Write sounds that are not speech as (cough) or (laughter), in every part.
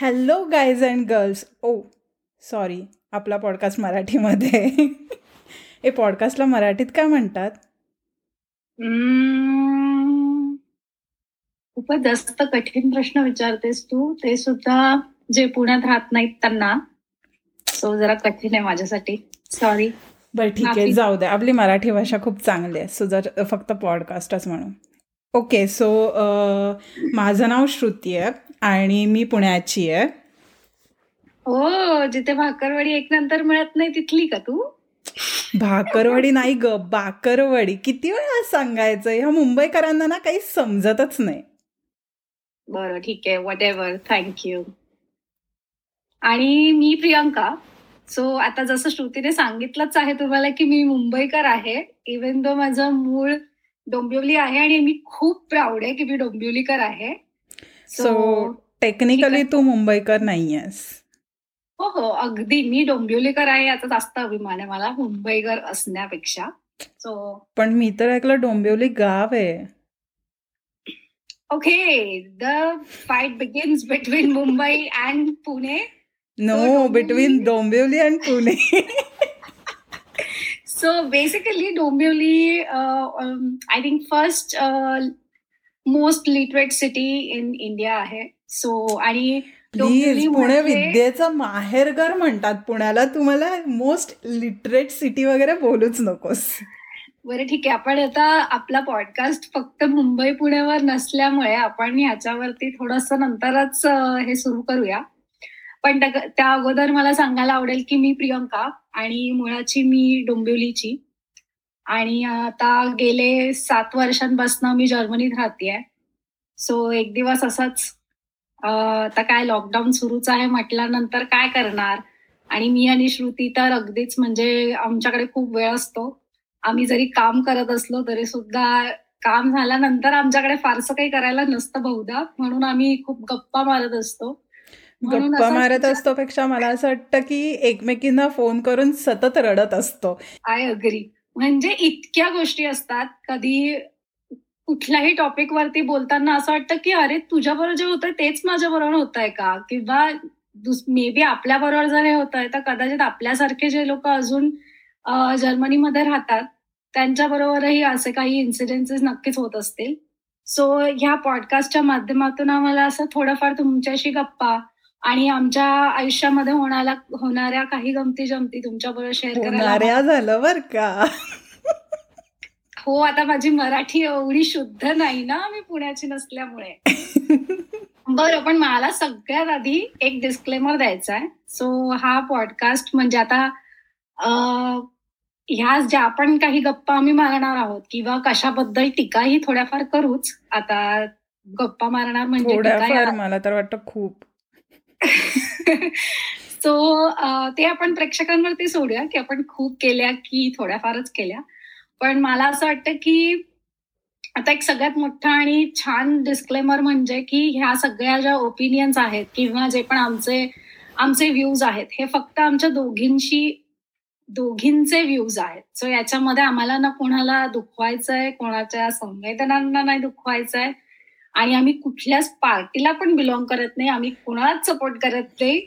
Hello guys and girls oh sorry आपला podcast मराठीमध्ये. हे पॉडकास्टला मराठीत काय म्हणतात. खूपच जास्त कठीण प्रश्न विचारतेस तू. ते सुद्धा जे पुण्यात राहत नाहीत त्यांना. सो जरा कठीण आहे माझ्यासाठी. सॉरी बरं ठीक आहे. जाऊ दे. आपली मराठी भाषा खूप चांगली आहे. सो जर फक्त पॉडकास्टच म्हणू ओके सो माझं नाव श्रुती आहे. आणि मी पुण्याची आहे. हो जिथे भाकरवाडी एक नंतर मिळत नाही तिथली का तू? भाकरवडी नाही ग बाकरवडी. किती वेळा सांगायचं ह्या मुंबईकरांना ना काही समजतच नाही. बरं ठीक आहे वट एव्हर थँक्यू आणि मी प्रियंका. सो आता जसं श्रुतीने सांगितलंच आहे तुम्हाला की मी मुंबईकर आहे इवन दो माझं मूळ डोंबिवली आहे आणि मी खूप प्राऊड आहे की मी डोंबिवलीकर आहे. सो टेक्निकली तू मुंबईकर नाही आहेस हो हो अगदी. मी डोंबिवलीकर आहे याचा जास्त अभिमान आहे मला मुंबईकर असण्यापेक्षा. सो पण मी तर ऐकलं डोंबिवली गाव आहे. Okay the fight begins between Mumbai and Pune no Dombivli- between Dombivli and Pune So basically, Dombivli, uh, um, I most literate city in India आहे. So आणि प्लीज पुणे म्हणजे- विद्येचं माहेरघर म्हणतात पुण्याला. तुम्हाला मोस्ट लिटरेट सिटी वगैरे बोलूच नकोस. बरं ठीक आहे. आपण आता आपला पॉडकास्ट फक्त मुंबई पुण्यावर नसल्यामुळे आपण ह्याच्यावरती थोडस नंतरच हे सुरू करूया. पण त्या अगोदर मला सांगायला आवडेल की मी प्रियंका आणि मुळाची मी डोंबिवलीची. आणि आता गेले सात वर्षांपासून मी जर्मनीत राहतेय. सो एक दिवस असंच आता काय लॉकडाऊन सुरूच आहे म्हटल्यानंतर काय करणार? आणि मी आणि श्रुती तर अगदीच म्हणजे आमच्याकडे खूप वेळ असतो. आम्ही जरी काम करत असलो तरी सुद्धा काम झाल्यानंतर आमच्याकडे फारसं काही करायला नसतं बहुधा. म्हणून आम्ही खूप गप्पा मारत असतो. गप्पा मारत विचार- असतो पेक्षा मला असं वाटतं की एकमेकींना फोन करून सतत रडत असतो. आय अग्री म्हणजे इतक्या गोष्टी असतात कधी कुठल्याही टॉपिक वरती बोलताना असं वाटतं की अरे तुझ्याबरोबर जे होतंय तेच माझ्या बरोबर होत आहे का? किंवा मे बी आपल्या बरोबर जर हे होत आहे तर कदाचित आपल्यासारखे जे लोक अजून जर्मनीमध्ये राहतात त्यांच्या बरोबरही असे काही इन्सिडेन्सेस नक्कीच होत असतील. सो ह्या पॉडकास्टच्या माध्यमातून आम्हाला असं थोडंफार तुमच्याशी गप्पा आणि आमच्या आयुष्यामध्ये होणाऱ्या होणाऱ्या काही गमती जमती तुमच्या बरोबर शेअर करायला होणाऱ्या झालं बर का? हो आता माझी मराठी एवढी शुद्ध नाही ना मी पुण्याची नसल्यामुळे. बरं पण मला सगळ्यात आधी एक डिस्क्लेमर द्यायचा आहे. सो हा पॉडकास्ट म्हणजे आता ह्या ज्या आपण काही गप्पा आम्ही मारणार आहोत किंवा कशाबद्दल टीकाही थोड्याफार करूच आता गप्पा मारणार म्हणजे मला तर वाटतं खूप. (laughs) सो uh, ते आपण प्रेक्षकांवरती सोडूया की आपण खूप केल्या की थोड्याफारच केल्या. पण मला असं वाटतं की आता एक सगळ्यात मोठा आणि छान डिस्क्लेमर म्हणजे की ह्या सगळ्या ज्या ओपिनियन्स आहेत किंवा जे पण आमचे आमचे व्ह्यूज आहेत हे फक्त आमच्या दोघींशी दोघींचे व्ह्यूज आहेत. सो याच्यामध्ये आम्हाला ना कोणाला दुखवायचंय कोणाच्या संवेदनांना नाही दुखवायचंय आणि आम्ही कुठल्याच पार्टीला पण बिलॉंग करत नाही आम्ही कोणालाच सपोर्ट करत नाही.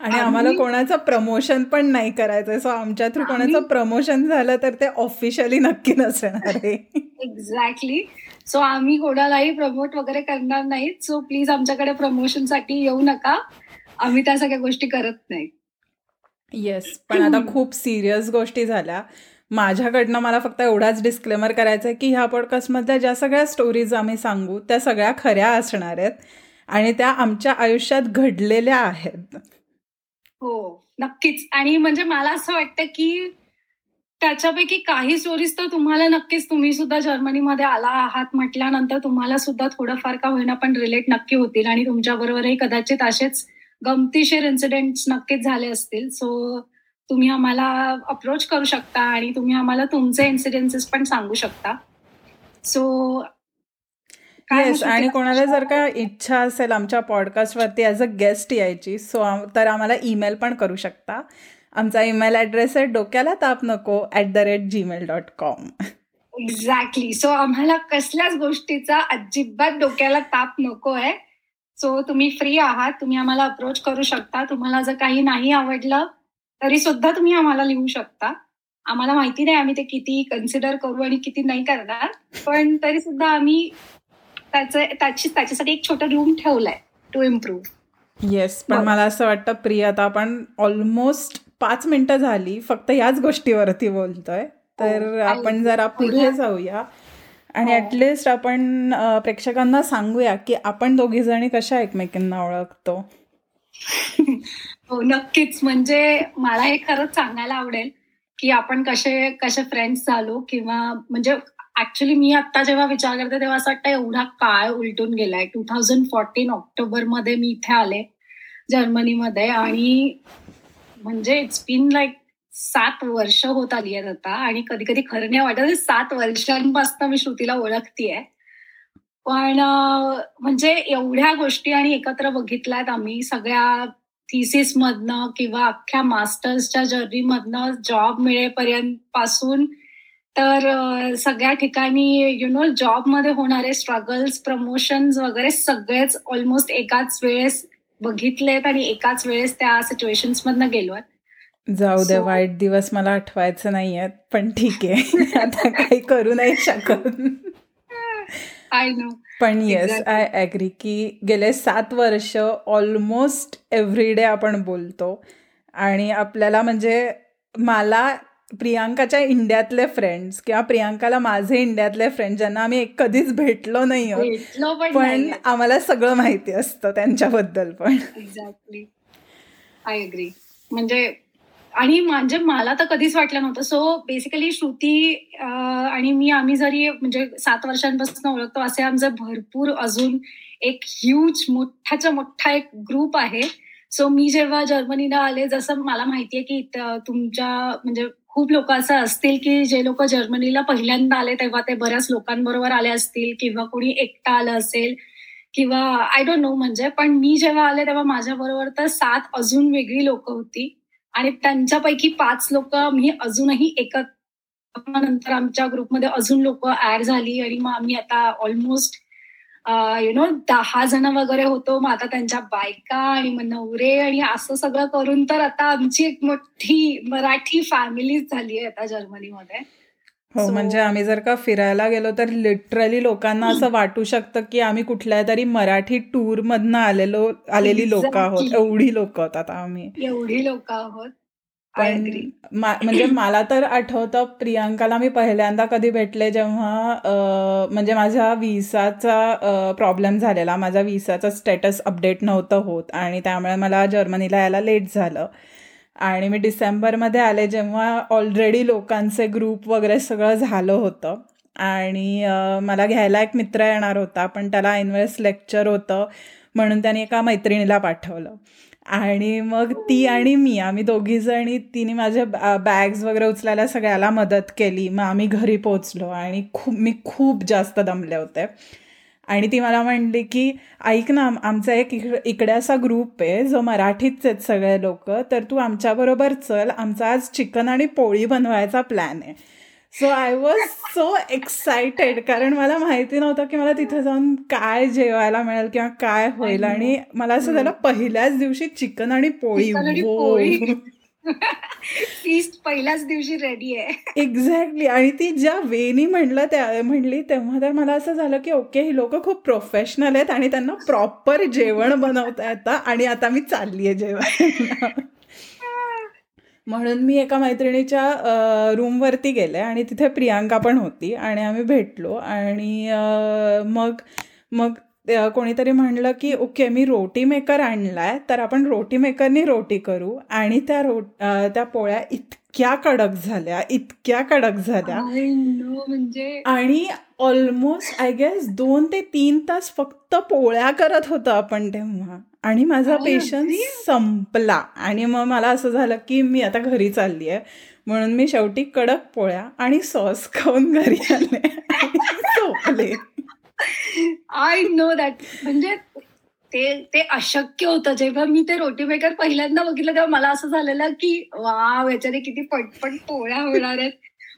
आणि आम्हाला आम्ही- कोणाचं प्रमोशन पण नाही करायचंय. सो आमच्या थ्रू कोणाचं प्रमोशन झालं तर ते ऑफिशियली नक्की नसणार आहे. एक्झॅक्टली सो आम्ही कोणालाही प्रमोट वगैरे करणार नाहीत. सो प्लीज आमच्याकडे प्रमोशनसाठी येऊ नका. आम्ही त्या सगळ्या गोष्टी करत नाही. येस पण आता (clears throat) खूप सिरियस गोष्टी झाल्या. माझ्याकडनं मला फक्त एवढाच डिस्क्लेमर करायचं आहे की ह्या पॉडकास्टमधल्या ज्या सगळ्या स्टोरीज आम्ही सांगू त्या सगळ्या खऱ्या असणार आहेत आणि त्या आमच्या आयुष्यात घडलेल्या आहेत. हो नक्कीच. आणि म्हणजे मला असं वाटतं की त्याच्यापैकी काही स्टोरीज तर तुम्हाला नक्कीच तुम्ही सुद्धा जर्मनीमध्ये आला आहात म्हटल्यानंतर तुम्हाला सुद्धा थोडंफार का होईना पण रिलेट नक्की होतील आणि तुमच्या बरोबरही कदाचित असेच गमतीशीर इन्सिडेंट नक्कीच झाले असतील. सो तुम्ही आम्हाला अप्रोच करू शकता आणि तुम्ही आम्हाला तुमचे इन्सिडेन्सेस पण सांगू शकता. सो येस आणि कोणाला जर का इच्छा असेल आमच्या पॉडकास्टवरती ॲज अ गेस्ट यायची सो तर आम्हाला ईमेल पण करू शकता. आमचा ईमेल ॲड्रेस आहे डोक्याला ताप नको at the rate Gmail dot com exactly so आम्हाला कसल्याच गोष्टीचा अजिबात डोक्याला ताप नको आहे. सो तुम्ही फ्री आहात तुम्ही आम्हाला अप्रोच करू शकता. तुम्हाला जर काही नाही आवडलं तरी सुद्धा तुम्ही आम्हाला लिहू शकता. आम्हाला माहिती नाही आम्ही ते किती कन्सिडर करू आणि किती नाही करणार. पण तरी सुद्धा आम्ही त्याचं त्याची त्याच्यासाठी एक छोटा रूम ठेवलाय टू इम्प्रूव्ह येस पण मला असं वाटतं प्रिया आता आपण ऑलमोस्ट पाच मिनिटं झाली. फक्त याच गोष्टीवरती बोलतोय. तर हो, आपण जरा पुढे जाऊया. आणि ऍटलिस्ट हो. आपण प्रेक्षकांना सांगूया की आपण दोघी जणी कशा एकमेकींना ओळखतो. (laughs) हो नक्कीच. म्हणजे मला हे खरंच सांगायला आवडेल की आपण कसे कसे फ्रेंड्स झालो किंवा म्हणजे ऍक्च्युली मी आता जेव्हा विचार करते तेव्हा असं वाटतं एवढा काळ उलटून गेलाय. टू थाउजंड फोर्टीन ऑक्टोबरमध्ये मी इथे आले जर्मनीमध्ये. आणि म्हणजे इट्स बीन लाईक सात वर्ष होत आली आहेत आता. आणि कधी कधी खरं नाही वाटत सात वर्षांपासून मी श्रुतीला ओळखतीये. पण म्हणजे एवढ्या गोष्टी आणि एकत्र बघितल्यात आम्ही सगळ्या थिसिस मधनं किंवा अख्ख्या मास्टर्सच्या जर्नी मधनं जॉब मिळेपर्यंत पासून तर सगळ्या ठिकाणी यु नो जॉबमध्ये होणारे स्ट्रगल्स प्रमोशन्स वगैरे सगळेच ऑलमोस्ट एकाच वेळेस बघितलेत आणि एकाच वेळेस त्या सिच्युएशन्स मधनं गेलोय जाऊ दे वाईट दिवस मला आठवायचं नाहीयेत पण ठीक आहे. (laughs) आता काही करू नाही शकत. आय नो पण येस आय ॲग्री की गेले सात वर्ष ऑलमोस्ट एव्हरी डे आपण बोलतो. आणि आपल्याला म्हणजे मला प्रियांकाच्या इंडियातले फ्रेंड्स किंवा प्रियांकाला माझे इंडियातले फ्रेंड ज्यांना आम्ही कधीच भेटलो नाही पण आम्हाला सगळं माहिती असतं त्यांच्याबद्दल पण. एक्झॅक्टली आय अग्री म्हणजे आणि म्हणजे मला तर कधीच वाटलं नव्हतं. सो बेसिकली श्रुती आणि मी आम्ही जरी म्हणजे सात वर्षांपासून ओळखतो असे आमचं भरपूर अजून एक ह्यूज मोठाच्या मोठा एक ग्रुप आहे. सो मी जेव्हा जर्मनीला आले जसं मला माहितीये की तुमच्या म्हणजे खूप लोक असं असतील की जे लोक जर्मनीला पहिल्यांदा आले तेव्हा ते बऱ्याच लोकांबरोबर आले असतील किंवा कोणी एकटा आलं असेल किंवा आय डोंट नो म्हणजे. पण मी जेव्हा आले तेव्हा माझ्या बरोबर तर सात अजून वेगळी लोक होती. आणि त्यांच्यापैकी पाच लोक मी अजूनही एकत्र नंतर आमच्या ग्रुपमध्ये अजून लोक ऍड झाली आणि मग आम्ही आता ऑलमोस्ट यु नो दहा जण वगैरे होतो. मग आता त्यांच्या बायका आणि मग नवरे आणि असं सगळं करून तर आता आमची एक मोठी मराठी फॅमिलीच झाली आहे आता जर्मनीमध्ये. हो म्हणजे आम्ही जर का फिरायला गेलो तर लिटरली लोकांना असं वाटू शकतं की आम्ही कुठल्या तरी मराठी टूर मधनं आलेलो आलेली लोक आहोत. एवढी लोक आता आम्ही. एवढी लोक आहोत. पण म्हणजे (clears throat) मला तर आठवतं प्रियांकाला मी पहिल्यांदा कधी भेटले जेव्हा म्हणजे माझ्या विसाचा प्रॉब्लेम झालेला. माझा विसाचा स्टेटस अपडेट नव्हतं होत आणि त्यामुळे मला जर्मनीला यायला लेट झालं. आणि मी डिसेंबरमध्ये आले जेव्हा ऑलरेडी लोकांचे ग्रुप वगैरे सगळं झालं होतं. आणि मला घ्यायला एक मित्र येणार होता पण त्याला ऐनवेळेस लेक्चर होतं म्हणून त्याने एका मैत्रिणीला पाठवलं. आणि मग ती आणि मी आम्ही दोघी जणी तिने माझ्या बॅग्स वगैरे उचलायला सगळ्याला मदत केली. मग आम्ही घरी पोचलो आणि खूप मी खूप जास्त दमले होते. आणि ती मला म्हणली की ऐक ना आमचा एक इकडे असा ग्रुप आहे जो मराठीच आहेत सगळे लोक तर तू आमच्याबरोबर चल आमचा आज चिकन आणि पोळी बनवायचा प्लॅन आहे. So I was so excited कारण मला माहिती नव्हतं की मला तिथे जाऊन काय जेवायला मिळेल किंवा काय होईल. आणि मला असं झालं पहिल्याच दिवशी चिकन आणि पोळी. फीस्ट पहिल्याच दिवशी रेडी आहे. एक्झॅक्टली आणि ती ज्या वेनी म्हणलं त्या म्हणली तेव्हा तर मला असं झालं की ओके ही लोक खूप प्रोफेशनल आहेत आणि त्यांना प्रॉपर जेवण बनवता येतं आणि आता मी चालली आहे जेवण म्हणून मी एका मैत्रिणीच्या रूमवरती गेले आणि तिथे प्रियांका पण होती आणि आम्ही भेटलो आणि मग मग कोणीतरी म्हणलं की ओके मी रोटी मेकर आणलाय तर आपण रोटी मेकरनी रोटी करू. आणि त्या रो त्या पोळ्या इतक्या कडक झाल्या इतक्या कडक झाल्या. म्हणजे आणि ऑलमोस्ट आय गेस दोन ते तीन तास फक्त पोळ्या करत होतो आपण तेव्हा. आणि माझा पेशन्स संपला. आणि मग मला असं झालं की मी आता घरी चालली आहे. म्हणून मी शेवटी कडक पोळ्या आणि सॉस खाऊन घरी आले. (laughs) झोपले. आय नो दॅट म्हणजे ते ते अशक्य होतं. जेव्हा मी ते रोटी मेकर पहिल्यांदा बघितलं तेव्हा मला असं झालेलं की वा याच्याने किती पटपट पोळ्या होणार आहेत.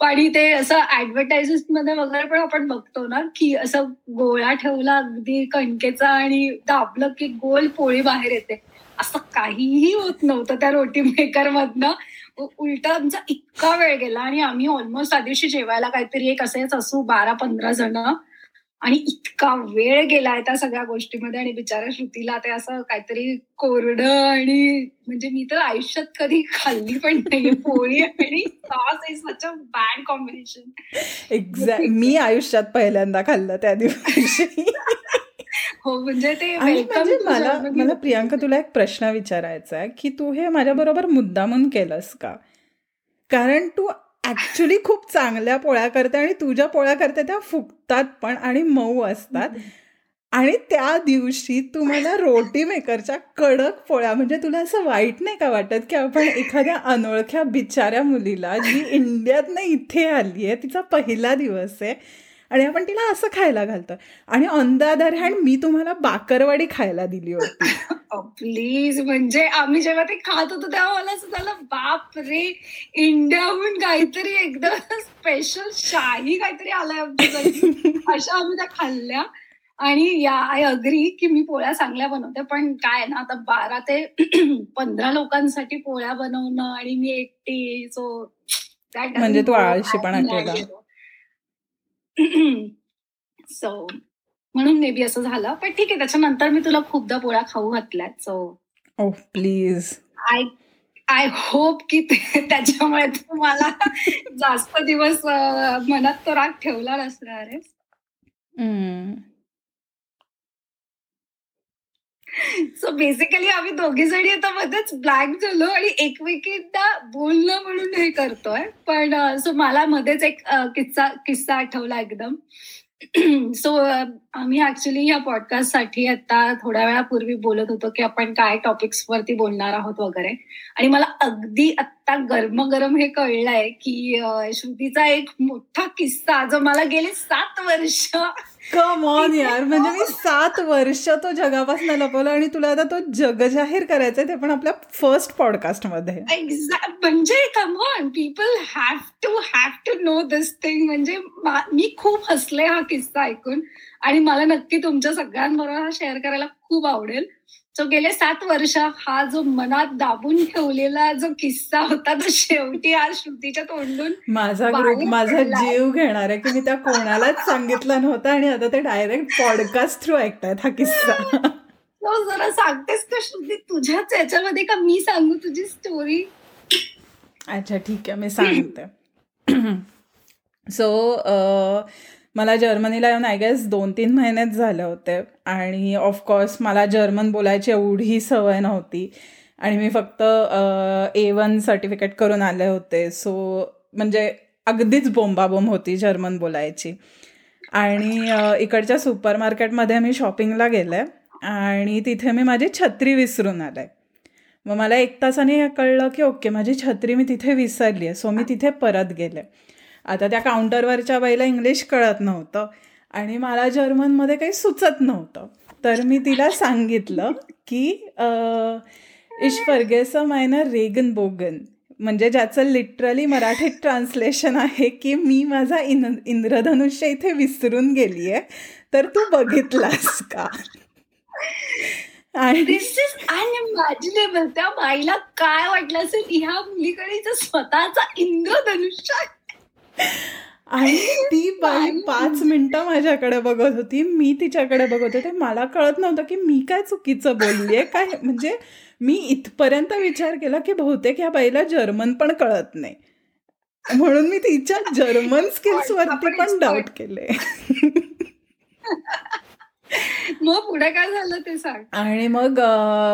आणि ते असं ऍडव्हर्टायझमेंटमध्ये वगैरे पण आपण बघतो ना की असं गोळा ठेवला अगदी कणकेचा आणि दाबलं की गोल पोळी बाहेर येते. असं काहीही होत नव्हतं त्या रोटी मेकर मधनं उलट आमचा इतका वेळ गेला आणि आम्ही ऑलमोस्ट त्या दिवशी जेवायला काहीतरी एक असेच असू बारा पंधरा जण. आणि इतका वेळ गेलाय त्या सगळ्या गोष्टीमध्ये आणि बिचाऱ्या श्रुतीला ते असं काहीतरी कोरडं आणि म्हणजे मी तर आयुष्यात कधी खाल्ली पण नाही पोळी आणि sauce is such a bad combination exact मी आयुष्यात पहिल्यांदा खाल्लं त्या दिवशी. हो म्हणजे ते म्हणजे मला मला प्रियांका तुला एक प्रश्न विचारायचा आहे की तू हे माझ्या बरोबर मुद्दामून केलंस का? कारण तू ऍक्च्युली खूप चांगल्या पोळ्या करते आणि तुझ्या पोळ्या करते त्या फुगतात पण आणि मऊ असतात. आणि त्या दिवशी तू मला रोटी मेकरच्या कडक पोळ्या म्हणजे तुला असं वाईट नाही का वाटत की आपण एखाद्या अनोळख्या बिचाऱ्या मुलीला जी इंडियातनं इथे आली आहे तिचा पहिला दिवस आहे आणि आपण तिला असं खायला घालतो आणि ऑन द अदर हँड मी तुम्हाला बाकरवाडी खायला दिली होती. (laughs) प्लीज म्हणजे आम्ही जेव्हा ते खात होतो तेव्हा मला असं झालं बाप रे इंडियाहून काहीतरी एकदम स्पेशल शाही काहीतरी आलाय आमच्यासाठी (laughs) अशा आम्ही त्या खाल्ल्या. आणि या आय अग्री की मी पोळ्या चांगल्या बनवते पण काय ना आता बारा ते (clears throat) पंधरा लोकांसाठी पोळ्या बनवणं आणि मी एकटी सो म्हणजे तू आळशीपणा केला (clears throat) सो म्हणून मे बी असं झालं. पण ठीक आहे त्याच्यानंतर मी तुला खूपदा पोळ्या खाऊ घातल्या so oh please I I hope की त्याच्यामुळे तू मला जास्त दिवस मनात तो राग ठेवला नसणार आहे. (laughs) सो बेसिकली आम्ही दोघी जणी आता मध्येच ब्लॅक झालो आणि एकमेकींना बोलणं म्हणून हे करतोय. पण सो मला मध्येच एक किस्सा किस्सा आठवला एकदम. (clears throat) सो आम्ही ऍक्च्युली या पॉडकास्टसाठी आता थोड्या वेळापूर्वी बोलत होतो की आपण काय टॉपिक्स वरती बोलणार आहोत वगैरे. आणि मला अगदी आता गरम हे कळलंय की श्रुतीचा एक मोठा किस्सा जो मला गेले सात वर्ष कम ऑन यार म्हणजे मी सात वर्ष तो जगापासून लपवला आणि तुला आता तो जग जाहीर करायचंय ते पण आपल्या फर्स्ट पॉडकास्टमध्ये. म्हणजे come on people have to have to know this thing म्हणजे मी खूप हसले हा किस्सा ऐकून. आणि मला नक्की तुमच्या सगळ्यांबरोबर हा शेअर करायला खूप आवडेल. सो गेले सात वर्ष हा जो मनात दाबून ठेवलेला जो किस्सा होता तो शेवटी आज श्रुतीच्या तोंडून माझा ग्रुप माझा जीव घेणार आहे की मी त्या कोणालाच सांगितलं नव्हतं आणि आता ते डायरेक्ट पॉडकास्ट थ्रू ऐकतायत हा किस्सा. जरा सांगतेस का श्रुती? तुझ्याच याच्यामध्ये का मी सांगू तुझी स्टोरी अच्छा ठीक आहे मी सांगते. (clears throat) सो मला जर्मनीला येऊन आय गेस दोन तीन महिनेच झाले होते. आणि ऑफकोर्स मला जर्मन बोलायची एवढी सवय नव्हती. आणि मी फक्त ए वन सर्टिफिकेट करून आले होते. सो म्हणजे अगदीच बोंबाबोंब होती जर्मन बोलायची. आणि इकडच्या सुपर मार्केटमध्ये मी शॉपिंगला गेले. आणि तिथे मी माझी छत्री विसरून आले. मग मला एक तासाने कळलं की ओके माझी छत्री मी तिथे विसरली आहे सो मी तिथे परत गेले. आता त्या काउंटरवरच्या बाईला इंग्लिश कळत नव्हतं आणि मला जर्मनमध्ये काही सुचत नव्हतं. तर मी तिला सांगितलं की इश फर्गेस मायनर रेगन बोगन म्हणजे ज्याचं लिटरली मराठीत ट्रान्सलेशन आहे की मी माझा इन इंद्रधनुष्य इथे विसरून गेली आहे तर तू बघितलास का? आणि अनइमॅजिनेबल त्या बाईला काय वाटलं असेल? ह्या मुलीकडे स्वतःचा इंद्रधनुष्य आणि (laughs) ती बाई पाच मिनिटं माझ्याकडे बघत होती. मी तिच्याकडे बघत होते. मला कळत नव्हतं की मी काय चुकीचं बोललीये काय म्हणजे मी इथपर्यंत विचार केला की बहुतेक या बाईला जर्मन पण कळत नाही. म्हणून मी तिच्या (laughs) जर्मन स्किल्स वरती पण डाऊट केले. (laughs) मग पुढे काय झालं ते सांग. आणि मग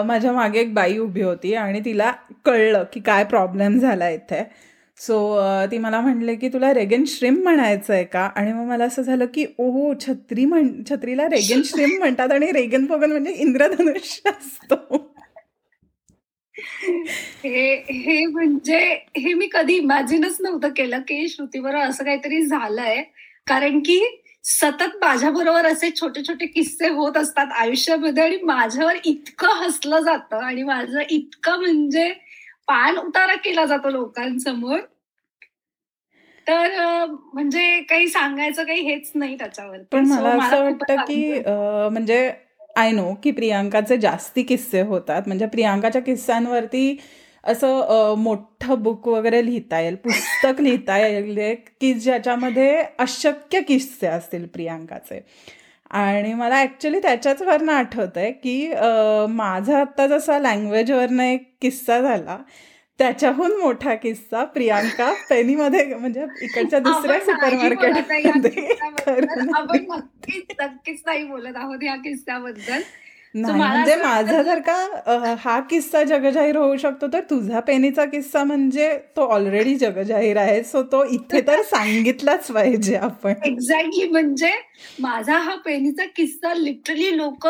माझ्या मागे एक बाई उभी होती आणि तिला कळलं की काय प्रॉब्लेम झाला इथे. सो ती मला म्हणले की तुला रेगन श्रिम म्हणायचं आहे का? आणि मग मला असं झालं की ओहो छत्री म्हण छत्रीला रेगन श्रिम म्हणतात आणि रेगन पोगन म्हणजे इंद्रधनुष्य असतो. हे हे म्हणजे हे मी कधी इमॅजिनच नव्हतं केलं की श्रुतीबरोबर असं काहीतरी झालंय. कारण की सतत माझ्याबरोबर असे छोटे छोटे किस्से होत असतात आयुष्यामध्ये आणि माझ्यावर इतकं हसलं जातं आणि माझं इतकं म्हणजे पान उतारा केला जातो लोकांसमोर. तर म्हणजे काही सांगायचं काही हेच नाही त्याच्यावर. पण मला असं वाटतं की म्हणजे आय नो की प्रियांकाचे जास्ती किस्से होतात. म्हणजे प्रियांकाच्या किस्स्यांवरती असं मोठं बुक वगैरे लिहिता येईल पुस्तक (laughs) लिहिता येईल की ज्याच्यामध्ये अशक्य किस्से असतील प्रियांकाचे. आणि मला ॲक्च्युली त्याच्याचवरनं आठवत आहे की माझा आत्ता जसा लँग्वेजवरनं एक किस्सा झाला त्याच्याहून मोठा किस्सा प्रियांका पेनीमध्ये म्हणजे इकडच्या दुसऱ्या सुपर मार्केट आपण नक्कीच नाही बोलत आहोत या किस्स्याबद्दल नाही म्हणजे माझा जर का हा किस्सा जगजाहीर होऊ शकतो तर तुझा पेनीचा किस्सा म्हणजे तो ऑलरेडी जगजाहीर आहे. सो तो इथे तर सांगितलाच पाहिजे आपण. एक्झॅक्टली म्हणजे माझा हा पेनीचा किस्सा लिटरली लोक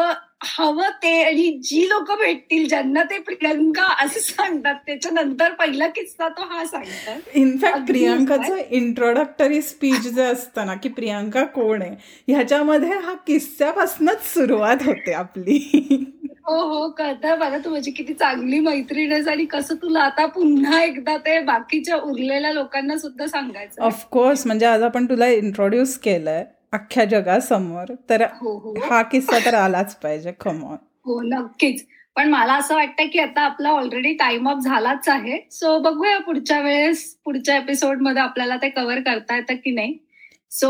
हवं ते आणि जी लोक भेटतील ज्यांना ते प्रियंका असं सांगतात त्याच्यानंतर पहिला किस्सा तो हा सांगतात. इनफॅक्ट प्रियंकाचं इंट्रोडक्टरी स्पीच जे असतं ना की प्रियंका कोण आहे ह्याच्यामध्ये हा किस्स्यापासूनच सुरुवात होते आपली. हो हो कळतं मला. तू माझी किती चांगली मैत्रीण आहेस आणि कसं तुला आता पुन्हा एकदा ते बाकीच्या उरलेल्या लोकांना सुद्धा सांगायचं ऑफकोर्स म्हणजे आज आपण तुला इंट्रोड्यूस केलंय अख्ख्या जगासमोर. तर हो, हो. हा किस्सा तर आलाच पाहिजे खमॉन हो नक्कीच. पण मला असं वाटतं की आता आपला ऑलरेडी टाइम अप झालाच आहे. सो बघूया पुढच्या वेळेस पुढच्या एपिसोडमध्ये आपल्याला ते कव्हर करता येतं की नाही. सो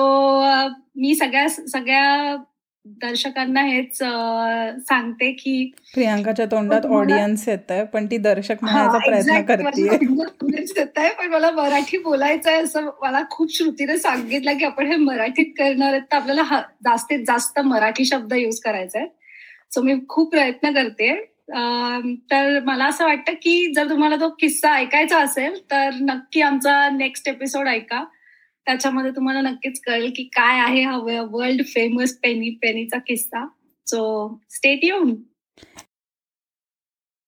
मी सगळ्या सगळ्या दर्शकांना हेच सांगते की प्रियांकाच्या तोंडात ऑडियन्स येत आहे पण ती दर्शक म्हणायचा प्रयत्न करते येत आहे पण मला मराठी बोलायचं आहे असं मला खूप श्रुतीने सांगितलं की आपण हे मराठीत करणार आहेत. तर आपल्याला जास्तीत जास्त मराठी शब्द युज करायचा आहे सो मी खूप प्रयत्न करते. तर मला असं वाटतं की जर तुम्हाला तो किस्सा ऐकायचा असेल तर नक्की आमचा नेक्स्ट एपिसोड ऐका. त्याच्यामध्ये तुम्हाला नक्कीच कळेल की काय आहे हा वर्ल्ड फेमस पेनी पेनीचा किस्सा. सो स्टेट येऊन